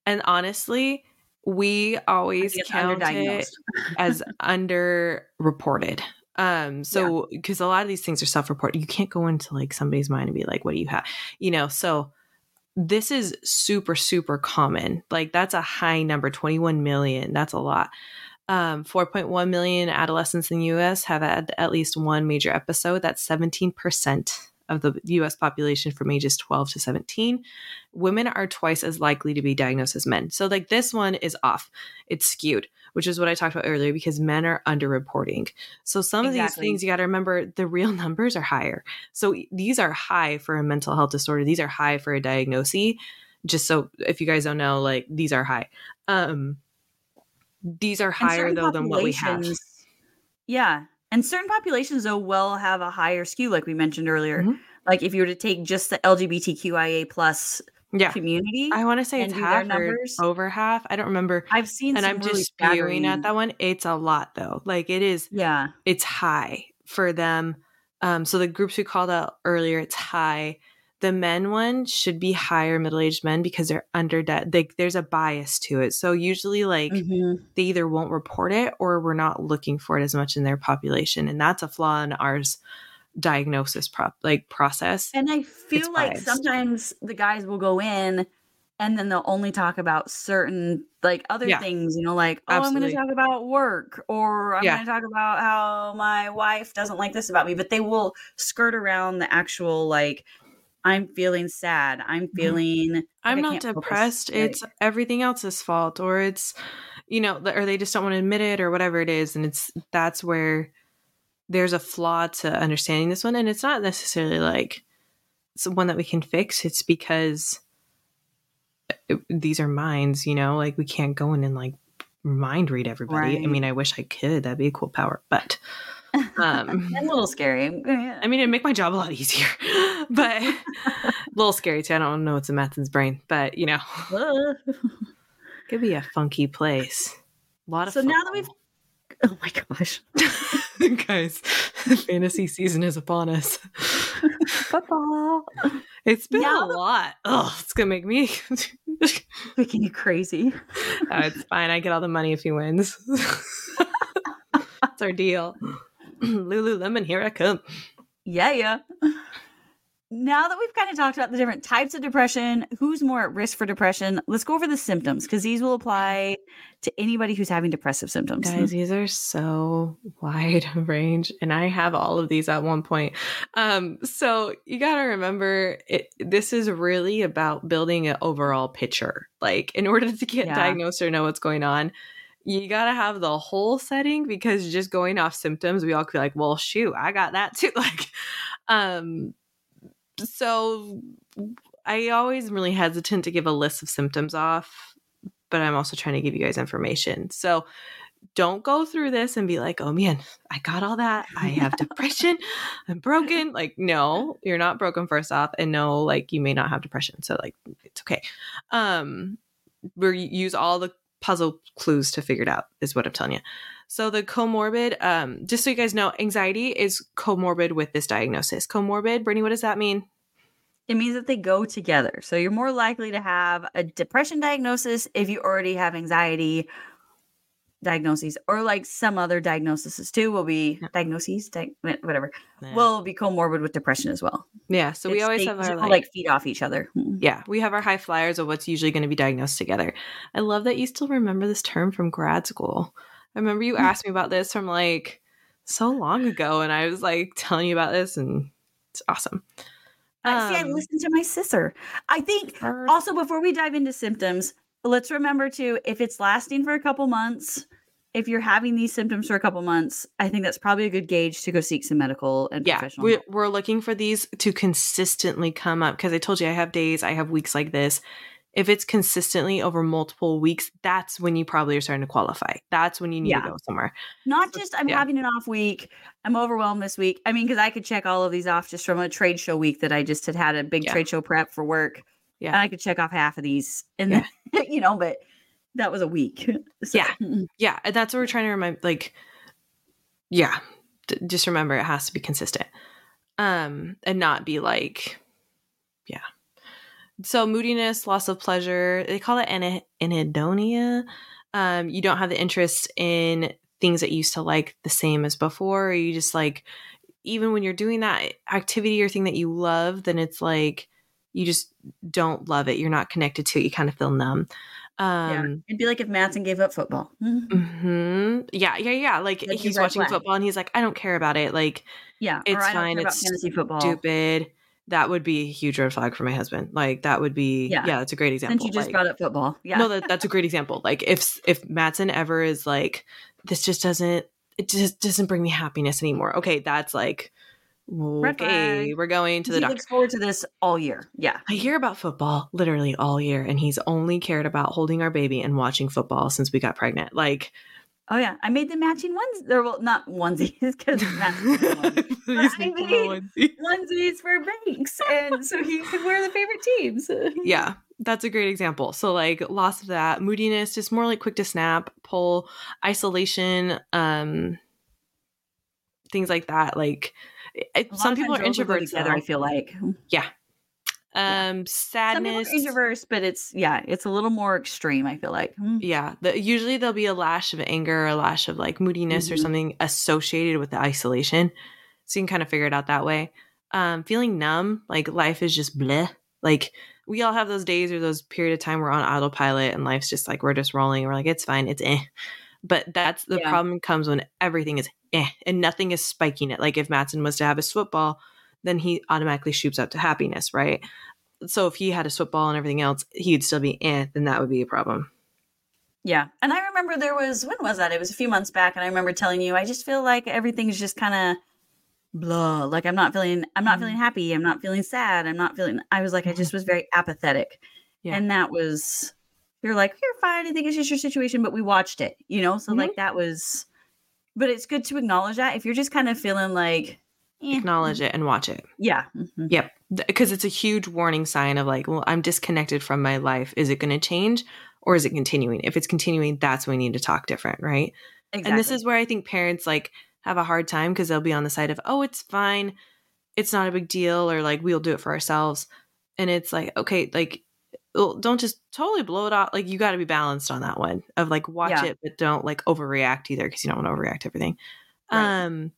And honestly, we always I think it's count it <laughs> as underreported. Um, so because a lot of these things are self-reported, you can't go into like somebody's mind and be like, what do you have? You know, so this is super, super common. Like that's a high number, 21 million. That's a lot. Um, 4.1 million adolescents in the US have had at least one major episode. That's 17% of the US population from ages 12 to 17. Women are twice as likely to be diagnosed as men. So, like, this one is off. It's skewed, which is what I talked about earlier because men are underreporting. So, some of these things you got to remember the real <laughs> numbers are higher. So, these are high for a mental health disorder, these are high for a diagnosis. Just so if you guys don't know, like, these are high. Um, these are higher though than what we have. Yeah. And certain populations, though, will have a higher skew, like we mentioned earlier. Mhm. Like if you were to take just the LGBTQIA plus Yeah. community, I want to say it's half or over half. I don't remember. I've seen And I'm really just spewing staggering- at that one. It's a lot though. Like it is Yeah. it's high for them. Um, so the groups we called out earlier, it's high. The men one should be higher middle aged men because they're under that. They, there's a bias to it. So usually, like Mhm. they either won't report it or we're not looking for it as much in their population, and that's a flaw in ours diagnosis prop like process. And I feel It's like biased. sometimes the guys will go in and then they'll only talk about certain like other Yeah. things, you know, like, oh, I'm going to talk about work or I'm Yeah. going to talk about how my wife doesn't like this about me, but they will skirt around the actual like I'm feeling sad. I'm mm-hmm. feeling like, I'm not depressed. It's everything else's fault, or it's, you know, or they just don't want to admit it, or whatever it is. And it's that's where there's a flaw to understanding this one. And it's not necessarily like it's one that we can fix. It's because uh, it- these are minds, you know, like we can't go in and like mind read everybody. I mean, I wish I could. That'd be a cool power, but Um, <laughs> a little scary. I mean, it'd make my job a lot easier, <laughs> but a <laughs> little scary too. I don't know what's in Mattson's brain, but you know, could be a funky place. A lot of so now that we've, oh my gosh, guys, fantasy season is upon us. football, It's been a lot. Oh, it's gonna make me. making you crazy. Uh, it's fine. I get all the money if he wins. That's our deal. <clears throat> Lululemon, here I come. Yeah, yeah. Now that we've kind of talked about the different types of depression, who's more at risk for depression, let's go over the symptoms because these will apply to anybody who's having depressive symptoms. Guys, these are so wide range, and I have all of these at one point. Um, so you got to remember, it, this is really about building an overall picture. Like, in order to get Yeah. diagnosed or know what's going on, you got to have the whole setting because just going off symptoms, we all could be like, well, shoot, I got that too. <laughs> Like, um, so I always am really hesitant to give a list of symptoms off, but I'm also trying to give you guys information. So don't go through this and be like, oh man, I got all that. I have depression. <laughs> I'm broken. Like, no, you're not broken first off. And no, like you may not have depression. So like it's okay. Um we use all the puzzle clues to figure it out, is what I'm telling you. So the comorbid, um, just so you guys know, anxiety is comorbid with this diagnosis. Comorbid, Brittany, what does that mean? It means that they go together. So you're more likely to have a depression diagnosis if you already have anxiety diagnoses or like some other diagnoses too will be diagnoses di- whatever Yeah. will be comorbid with depression as well yeah. So we always they have our like, like feed off each other Mm. yeah, we have our high flyers of what's usually going to be diagnosed together. I love that you still remember this term from grad school. I remember you asked me about this from like so long ago, and I was like telling you about this, and it's awesome. Uh, see i Um, listened to my sister i think also before we dive into symptoms let's remember too if it's lasting for a couple months if you're having these symptoms for a couple months i think that's probably a good gauge to go seek some medical and yeah, professional we, help. we're looking for these to consistently come up because I told you I have days, I have weeks like this. If it's consistently over multiple weeks, that's when you probably are starting to qualify. That's when you need Yeah. to go somewhere. Not So, just I'm yeah. having an off week. I'm overwhelmed this week. I mean, because I could check all of these off just from a trade show week that I just had had a big Yeah. trade show prep for work. Yeah. and I could check off half of these, and then <laughs> you know, but that was a week. <laughs> So, Yeah. Yeah, that's what we're trying to remind. Like, yeah, d- just remember it has to be consistent, um, and not be like, yeah. So moodiness, loss of pleasure. They call it ana- anhedonia. Um, you don't have the interest in things that you used to like the same as before. Or you just like, even when you're doing that activity or thing that you love, then it's like you just don't love it. You're not connected to it. You kind of feel numb. yeah. Um, It'd be like if Matson gave up football. Mhm. hmm Yeah, yeah, yeah. Like, Like he's watching flag. football and he's like, I don't care about it. Like, Yeah, It's or I don't fine, it's fantasy football. stupid. That would be a huge red flag for my husband. Like, that would be, yeah, Yeah. that's a great example. Since you just like, brought up football, yeah, No, that, that's a great example. Like, if if Matson ever is like, this just doesn't, it just doesn't bring me happiness anymore. Okay, that's like, okay, we're going to he the doctor. looks forward to this all year. Yeah, I hear about football literally all year, and he's only cared about holding our baby and watching football since we got pregnant. Like, oh yeah, I made the matching ones. There, well, not onesies because <laughs> I make mean- them onesie. onesies for banks, and so he could wear the favorite teams. <laughs> yeah that's a great example so like loss of that moodiness just more like quick to snap pull isolation um things like that like it, some people are times those will go introverts together. though. I feel like <laughs> yeah um some people are introverts, but it's yeah, it's a little more extreme. I feel like Hmm. yeah the, usually there'll be a lash of anger or a lash of like moodiness or Mhm. something associated with the isolation so you can kind of figure it out that way um feeling numb like life is just bleh like we all have those days or those period of time we're on autopilot and life's just like we're just rolling we're like it's fine it's eh but that's the Yeah. problem comes when everything is eh and nothing is spiking it like if Matson was to have his football then he automatically shoots up to happiness right so if he had a football and everything else he'd still be eh then that would be a problem Yeah. And I remember there was, when was that? It was a few months back. And I remember telling you, I just feel like everything's just kind of blah. Like I'm not feeling, I'm not feeling happy. I'm not feeling sad. I'm not feeling, I was like, I just was very apathetic. Yeah. And that was, you're like, you're fine. I think it's just your situation. But we watched it, you know? So Mhm. like that was, but it's good to acknowledge that if you're just kind of feeling like eh, Acknowledge it and watch it. Yeah. mhm. Yep. Because it's a huge warning sign of like, well, I'm disconnected from my life. Is it going to change or is it continuing? If it's continuing, that's when we need to talk different, right? Exactly. And this is where I think parents like have a hard time because they'll be on the side of, oh, it's fine. It's not a big deal. Or like, we'll do it for ourselves. And it's like, okay, like, well, don't just totally blow it off. Like, you got to be balanced on that one of like, watch Yeah. it, but don't like overreact either because you don't want to overreact to everything. Right. Um,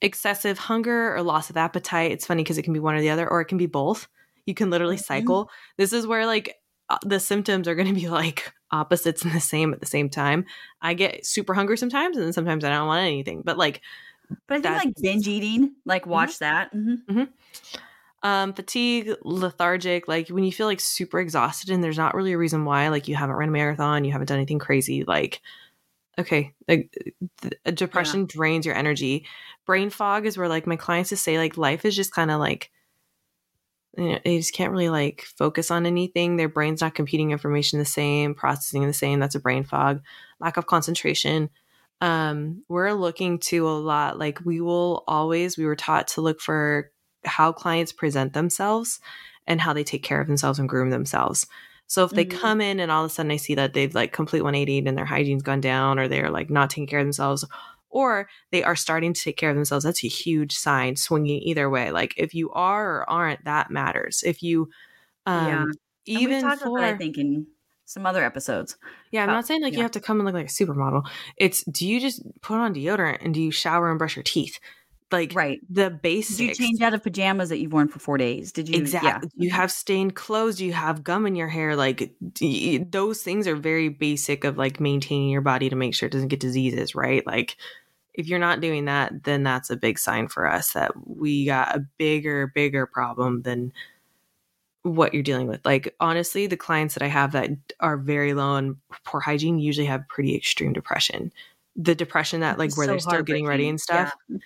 excessive hunger or loss of appetite. It's funny because it can be one or the other, or it can be both. You can literally Mhm. cycle. This is where like uh, the symptoms are going to be like opposites and the same at the same time. I get super hungry sometimes, and then sometimes I don't want anything. But like but I think like binge eating, like Mm-hmm. watch that. Mhm. Um, fatigue, lethargic, like when you feel like super exhausted and there's not really a reason why, like you haven't run a marathon, you haven't done anything crazy, like okay, like th- depression drains your energy. Brain fog is where like my clients just say like life is just kind of like you know, they just can't really like focus on anything. Their brain's not computing information the same, processing the same. That's a brain fog. Lack of concentration. Um, we're looking to a lot. Like we will always, we were taught to look for how clients present themselves and how they take care of themselves and groom themselves. So if they Mhm. come in and all of a sudden I see that they've like complete 180 and their hygiene's gone down or they're like not taking care of themselves or they are starting to take care of themselves, that's a huge sign swinging either way. Like if you are or aren't, that matters. If you, um, Yeah. Even for, about that, I think, in some other episodes. yeah, I'm not saying like you have to come and look like a supermodel. It's do you just put on deodorant and do you shower and brush your teeth? Like Right. the Did basics. you change out of pajamas that you've worn for four days? Did you? Exactly. You have stained clothes. You have gum in your hair? Like d- those things are very basic of like maintaining your body to make sure it doesn't get diseases, right? Like if you're not doing that, then that's a big sign for us that we got a bigger, bigger problem than what you're dealing with. Like honestly, the clients that I have that are very low on poor hygiene usually have pretty extreme depression. The depression that like where so they're still getting ready and stuff yeah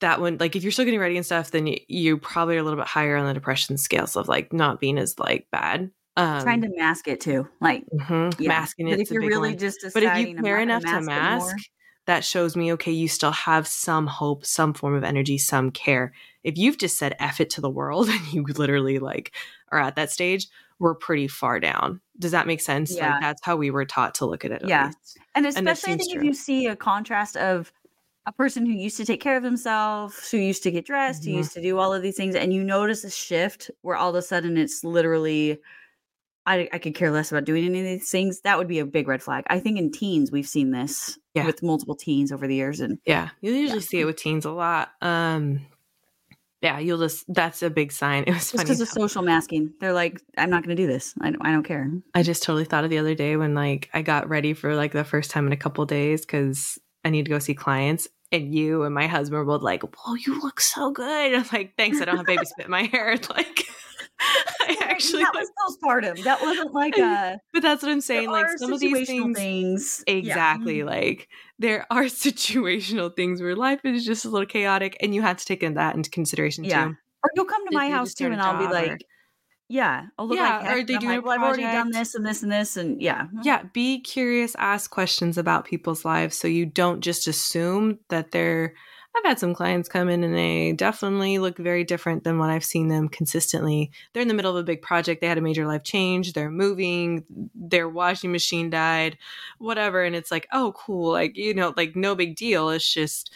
that one like if you're still getting ready and stuff then you, you probably are a little bit higher on the depression scales of like not being as like bad um trying to mask it too. Like, mhm, yeah. masking it if you're really just but if you care enough to mask anymore, that shows me okay you still have some hope some form of energy some care if you've just said F it to the world <laughs> and you literally like are at that stage we're pretty far down does that make sense Yeah. like that's how we were taught to look at it at Yeah. least. and especially I seems think if you see a contrast of a person who used to take care of themselves, who used to get dressed, who used to do all of these things, and you notice a shift where all of a sudden it's literally, I, I could care less about doing any of these things. That would be a big red flag. I think in teens we've seen this Yeah. with multiple teens over the years, and Yeah, you usually see it with teens a lot. Um, yeah, you'll just that's a big sign. <laughs> It was just because of social masking, they're like, I'm not going to do this. I don't, I don't care. I just totally thought of the other day when like I got ready for like the first time in a couple days because I need to go see clients, and you and my husband were both like, "Whoa, you look so good." I'm like, "Thanks, I don't have baby spit in my <laughs> hair." <laughs> Like, I actually, that was postpartum. That wasn't like a but that's what I'm saying. Like some of these things, things. Yeah. exactly. Mm-hmm. Like there are <laughs> situational things where life is just a little chaotic, and you have to take that into consideration Yeah. too. Or you'll come to If my house too, and I'll be job or- like, yeah, I'll look Yeah, like or heck. they and I'm do like, a well, I've already done this and this and this, and yeah, hmm. yeah be curious ask questions about people's lives so you don't just assume that they're i've had some clients come in and they definitely look very different than what i've seen them consistently. They're in the middle of a big project they had a major life change they're moving their washing machine died whatever and it's like oh cool like you know like no big deal it's just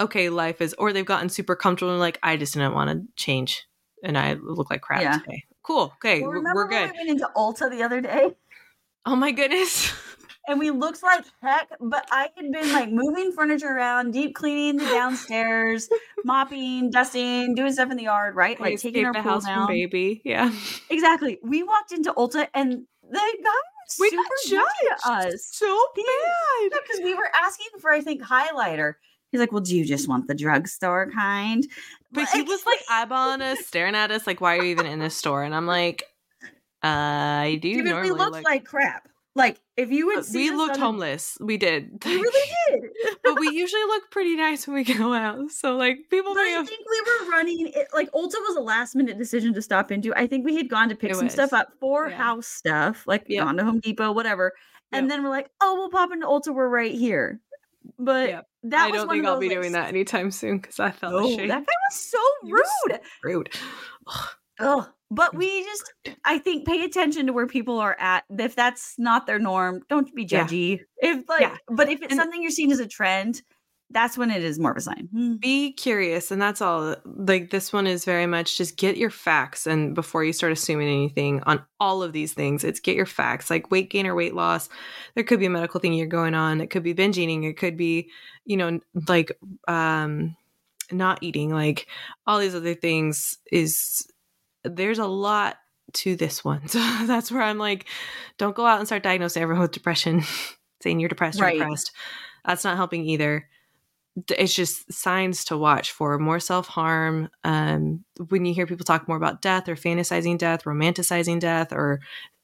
okay life is or they've gotten super comfortable and like i just didn't want to change and i look like crap Yeah. today cool okay Well, we're, remember we're when good we went into Ulta the other day, oh my goodness <laughs> and we looked like heck, but I had been like moving furniture around, deep cleaning the downstairs, <laughs> mopping, dusting, doing stuff in the yard, right? I Like taking our the pool house from down. baby yeah Exactly. We walked into Ulta, and the guy was We super to us. so bad. because we were asking for, I think, highlighter. He's like, "Well, do you just want the drugstore kind?" But he was like eyeballing us, <laughs> staring at us, like, "Why are you even in this store?" And I'm like, "I do Dude, normally we looked look- like crap. Like if you Uh, would see we looked homeless. We did, We really <laughs> did. but we usually look pretty nice when we go out. So like people But I have think we were running it like Ulta was a last minute decision to stop into. I think we had gone to pick It some stuff up for Yeah. house stuff, like Yep. gone to Home Depot, whatever. And Yep. then we're like, oh, we'll pop into Ulta. We're right here. But Yeah. that I don't think I'll be like, doing that anytime soon because I felt No, ashamed. that guy was so He was rude. rude. Ugh. But we just, I think, pay attention to where people are at. If that's not their norm, don't be Yeah. judgy. If like, Yeah. but if it's And- something you're seeing as a trend, that's when it is more of a sign. Hmm. Be curious, and that's all. Like this one is very much just get your facts, and before you start assuming anything on all of these things, it's get your facts. Like weight gain or weight loss, there could be a medical thing you're going on. It could be binge eating. It could be, you know, like um, not eating. Like all these other things is there's a lot to this one. <laughs> So that's where I'm like, don't go out and start diagnosing everyone with depression, <laughs> saying you're depressed or Right. depressed. That's not helping either. It's just signs to watch for more self harm. Um, when you hear people talk more about death or fantasizing death, romanticizing death, or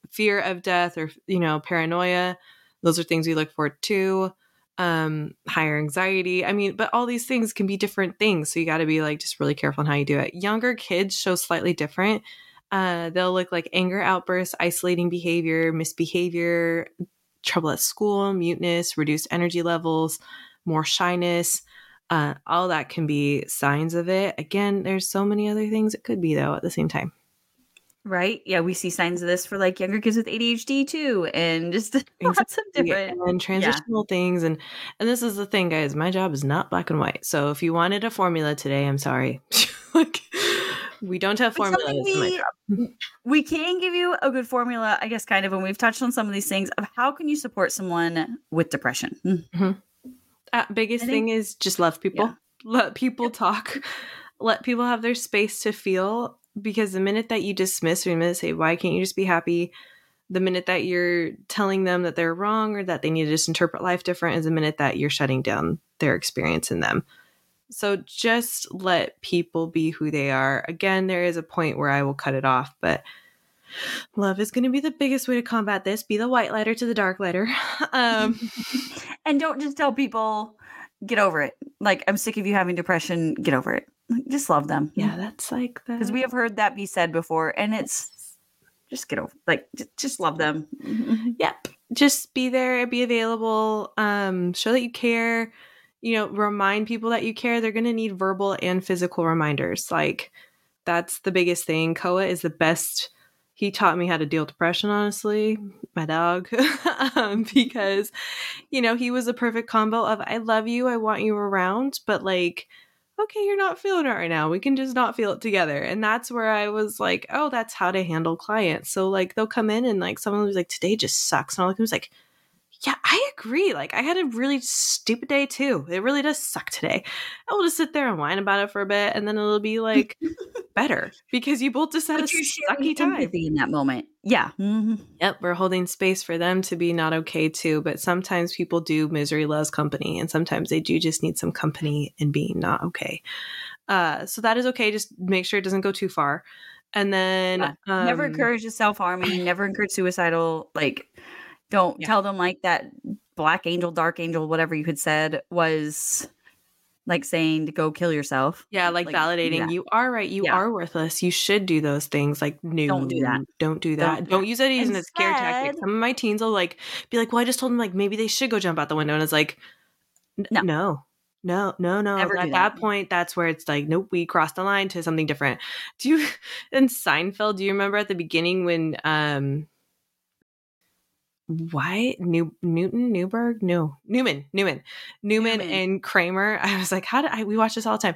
fear of death, or you know paranoia, those are things we look for too. Um, higher anxiety. I mean, but all these things can be different things. So you got to be like just really careful on how you do it. Younger kids show slightly different. Uh, they'll look like anger outbursts, isolating behavior, misbehavior, trouble at school, muteness, reduced energy levels, more shyness. Uh, all that can be signs of it. Again, there's so many other things it could be though at the same time. Right? Yeah, we see signs of this for like younger kids with ADHD too, and <laughs> just lots of different. and transitional things and and this is the thing guys my job is not black and white so if you wanted a formula today i'm sorry <laughs> like we don't have But formulas my job. <laughs> we, we can give you a good formula, I guess, kind of, and we've touched on some of these things of how can you support someone with depression. Hmm. Uh, biggest I thing is just love people. Yeah. let people talk. <laughs> Let people have their space to feel because the minute that you dismiss or the minute say why can't you just be happy? the minute that you're telling them that they're wrong or that they need to just interpret life different is the minute that you're shutting down their experience in them. So just let people be who they are. Again there is a point where i will cut it off but love is going to be the biggest way to combat this be the white lighter to the dark lighter <laughs> um <laughs> And don't just tell people, get over it. Like, I'm sick of you having depression, get over it. Like, Just love them. yeah that's like the Because we have heard that be said before, and it's just get over like just love them. <laughs> Yep. Just be there, be available, um, show that you care, you know, remind people that you care. They're going to need verbal and physical reminders. Like, that's the biggest thing. Koa is the best. He taught me how to deal with depression, honestly, my dog, <laughs> um, because, you know, he was a perfect combo of I love you, I want you around, but like, okay, you're not feeling it right now. We can just not feel it together. And that's where I was like, oh, that's how to handle clients. So like they'll come in and like someone was like, today just sucks. And them, was like, yeah, I agree. Like I had a really stupid day too. It really does suck today. I will just sit there and whine about it for a bit and then it'll be like <laughs> better because you both just had a But you're sucky time. in that moment. Yeah. Mhm. Yep, we're holding space for them to be not okay too. But sometimes people do misery loves company, and sometimes they do just need some company and being not okay. Uh, so that is okay. Just make sure it doesn't go too far. And then Yeah. never um, encourage self harming. Never encourage suicidal. Like, don't Yeah. tell them like that black angel, dark angel, whatever you had said was like saying to go kill yourself. Yeah, like, Like, validating. yeah. You are right. You Yeah. are worthless. You should do those things. Like, no, Don't do that. Don't do that. Don't Don't, use that as a scare tactic. Some of my teens will like be like, "Well, I just told them like maybe they should go jump out the window," and it's like, No. no, no, no, no. Never At that that. point, that's where it's like, nope, we crossed the line to something different. Do you <laughs> in Seinfeld? Do you remember at the beginning when um why New Newton Newberg? No Newman Newman. Newman Newman. and Kramer. <laughs> I was like how did I we watch this all the time.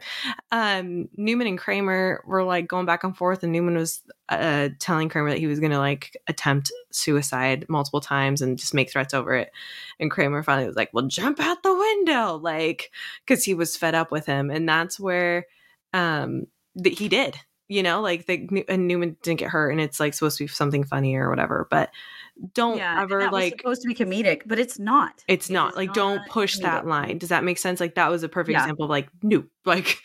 Um Newman and Kramer were like going back and forth and Newman was uh telling Kramer that he was gonna like attempt suicide multiple times and just make threats over it. And Kramer finally was like well jump out the window like because he was fed up with him. And that's where um that he did you know like the and Newman didn't get hurt and it's like supposed to be something funny or whatever. But don't yeah, ever like supposed to be comedic, but it's not. it's not like don't not push that line does that make sense like that was a perfect Yeah. example of like nope. <laughs> like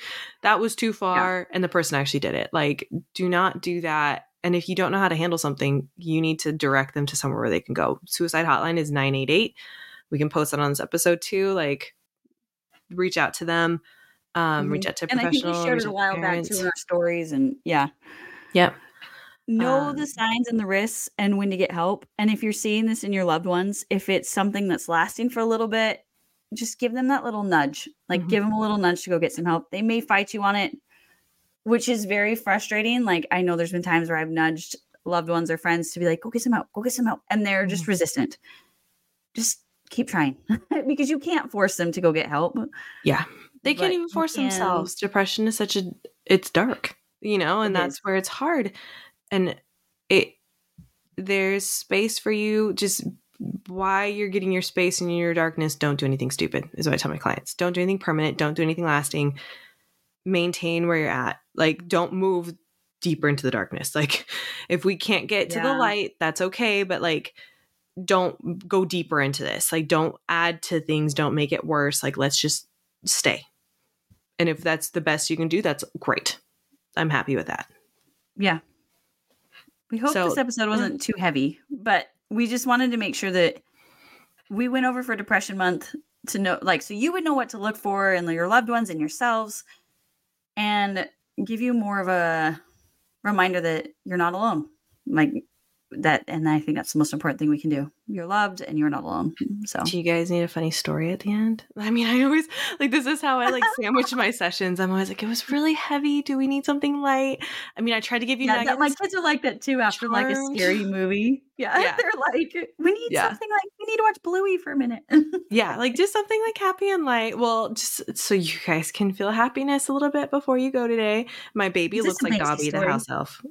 that was too far and the person actually did it like do not do that and if you don't know how to handle something you need to direct them to somewhere where they can go suicide hotline is 988 we can post that on this episode too like reach out to them um reach Mhm. out to And I think we shared it a while back too in our stories, and yeah. yep know Um, the signs and the risks and when to get help. And if you're seeing this in your loved ones, if it's something that's lasting for a little bit, just give them that little nudge. Like Mhm. give them a little nudge to go get some help. They may fight you on it, which is very frustrating. Like I know there's been times where I've nudged loved ones or friends to be like, go get some help, go get some help. And they're just resistant. Just keep trying <laughs> because you can't force them to go get help. Yeah. They But can't even force can- themselves. Depression is such a it's dark, you know, and It that's is. where it's hard. And it there's space for you just why you're getting your space in your darkness, don't do anything stupid, is what I tell my clients. Don't do anything permanent, don't do anything lasting. Maintain where you're at. Like don't move deeper into the darkness. <laughs> Like if we can't get to the light, that's okay, but like don't go deeper into this. Like don't add to things, don't make it worse. Like let's just stay. And if that's the best you can do, that's great. I'm happy with that. Yeah. We hope So- this episode wasn't mm. too heavy, but we just wanted to make sure that we went over for Depression Month to know, like, so you would know what to look for in your loved ones and yourselves and give you more of a reminder that you're not alone. Like, that, and I think that's the most important thing we can do. You're loved and you're not alone. So, Do you guys need a funny story at the end? I mean, I always like this is how I like sandwich my sessions. I'm always like, it was really heavy. Do we need something light? I mean, I tried to give you yeah, that, my kids are like that too after like a scary movie. Yeah, Yeah. <laughs> they're like, we need Yeah. something like, we need to watch Bluey for a minute. <laughs> yeah, like just something like happy and light. Well, just so you guys can feel happiness a little bit before you go today. My baby this looks like Dobby the house elf.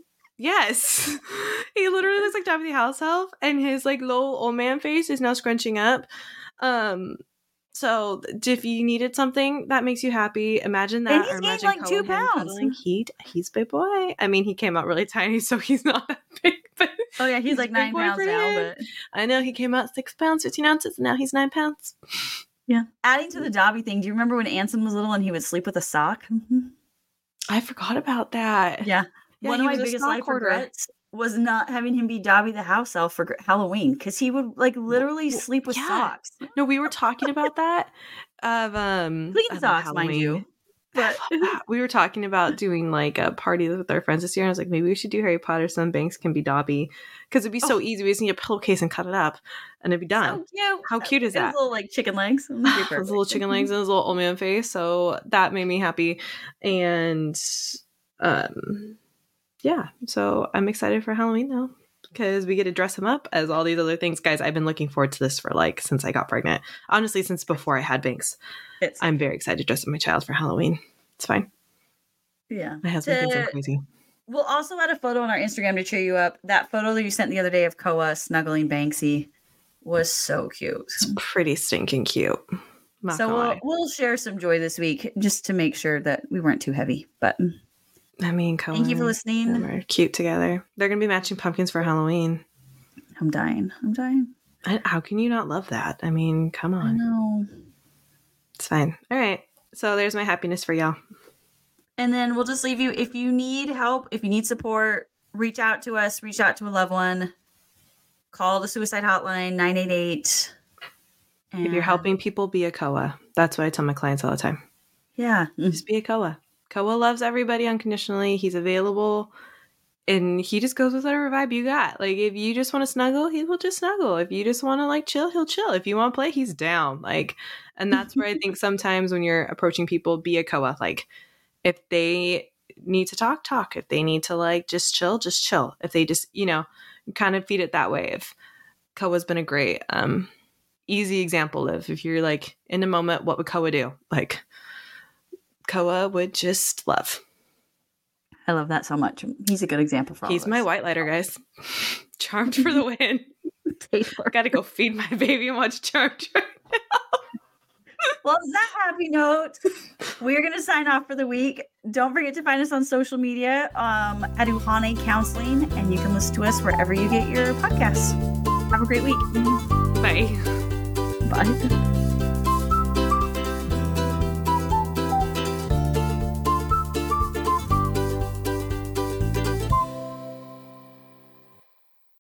Yes, <laughs> he literally looks like Dobby the house elf, and his like little old man face is now scrunching up. Um, so if you needed something that makes you happy, imagine that. And he's gained, like, two pounds. He he's a big boy. I mean, he came out really tiny, <laughs> so he's not that big. <laughs> But Oh yeah, he's He's like nine pounds now, but I know he came out six pounds, fifteen ounces, and now he's nine pounds. yeah. Adding to the Dobby thing, do you remember when Anson was little and he would sleep with a sock? I forgot about that. Yeah. Yeah, One of my biggest life hoarder. regrets was not having him be Dobby the house elf for Halloween because he would like literally sleep with yeah. socks, No, we were talking about that. Of um clean socks, mind you. <laughs> But we were talking about doing like a party with our friends this year, and I was like, maybe we should do Harry Potter. Some banks can be Dobby because it'd be so Oh. easy. We just need a pillowcase and cut it up, and it'd be done. so. How cute is that? little like chicken legs. <sighs> His little chicken legs and his little old man face. So that made me happy, and um, yeah. So I'm excited for Halloween though because we get to dress him up as all these other things, guys. I've been looking forward to this for like since I got pregnant. Honestly, since before I had banks. It's, I'm very excited to dress up my child for Halloween. It's fine. yeah. My husband thinks I'm crazy. We'll also add a photo on our Instagram to cheer you up. That photo that you sent the other day of Koa snuggling Banksy was so cute. It's pretty stinking cute. Not so we'll, we'll share some joy this week just to make sure that we weren't too heavy. But I mean, Cohen thank you for listening. are cute together. They're gonna be matching pumpkins for Halloween. I'm dying. I'm dying. I- How can you not love that? I mean, come I on. know. It's fine. All right. So there's my happiness for y'all. And then we'll just leave you. If you need help, if you need support, reach out to us, reach out to a loved one, call the suicide hotline 988. If you're helping people, be a Koa. That's what I tell my clients all the time. Yeah. Just be a Koa. Koa loves everybody unconditionally. He's available. And he just goes with whatever vibe you got. Like if you just want to snuggle, he will just snuggle. If you just want to like chill, he'll chill. If you want to play, he's down. Like, and that's where I think sometimes when you're approaching people, be a Koa. Like if they need to talk, talk. If they need to like just chill, just chill. If they just, you know, kind of feed it that way. If Koa's been a great um easy example of if you're like in a moment, what would Koa do? Like Koa would just love. I love that so much. He's a good example for all He's my white lighter, guys. <laughs> Charmed for the win. <laughs> Gotta go feed my baby and watch Charmed. Well, on that happy note, we're going to sign off for the week. Don't forget to find us on social media um, at Uhane Counseling, and you can listen to us wherever you get your podcasts. Have a great week. Bye. Bye.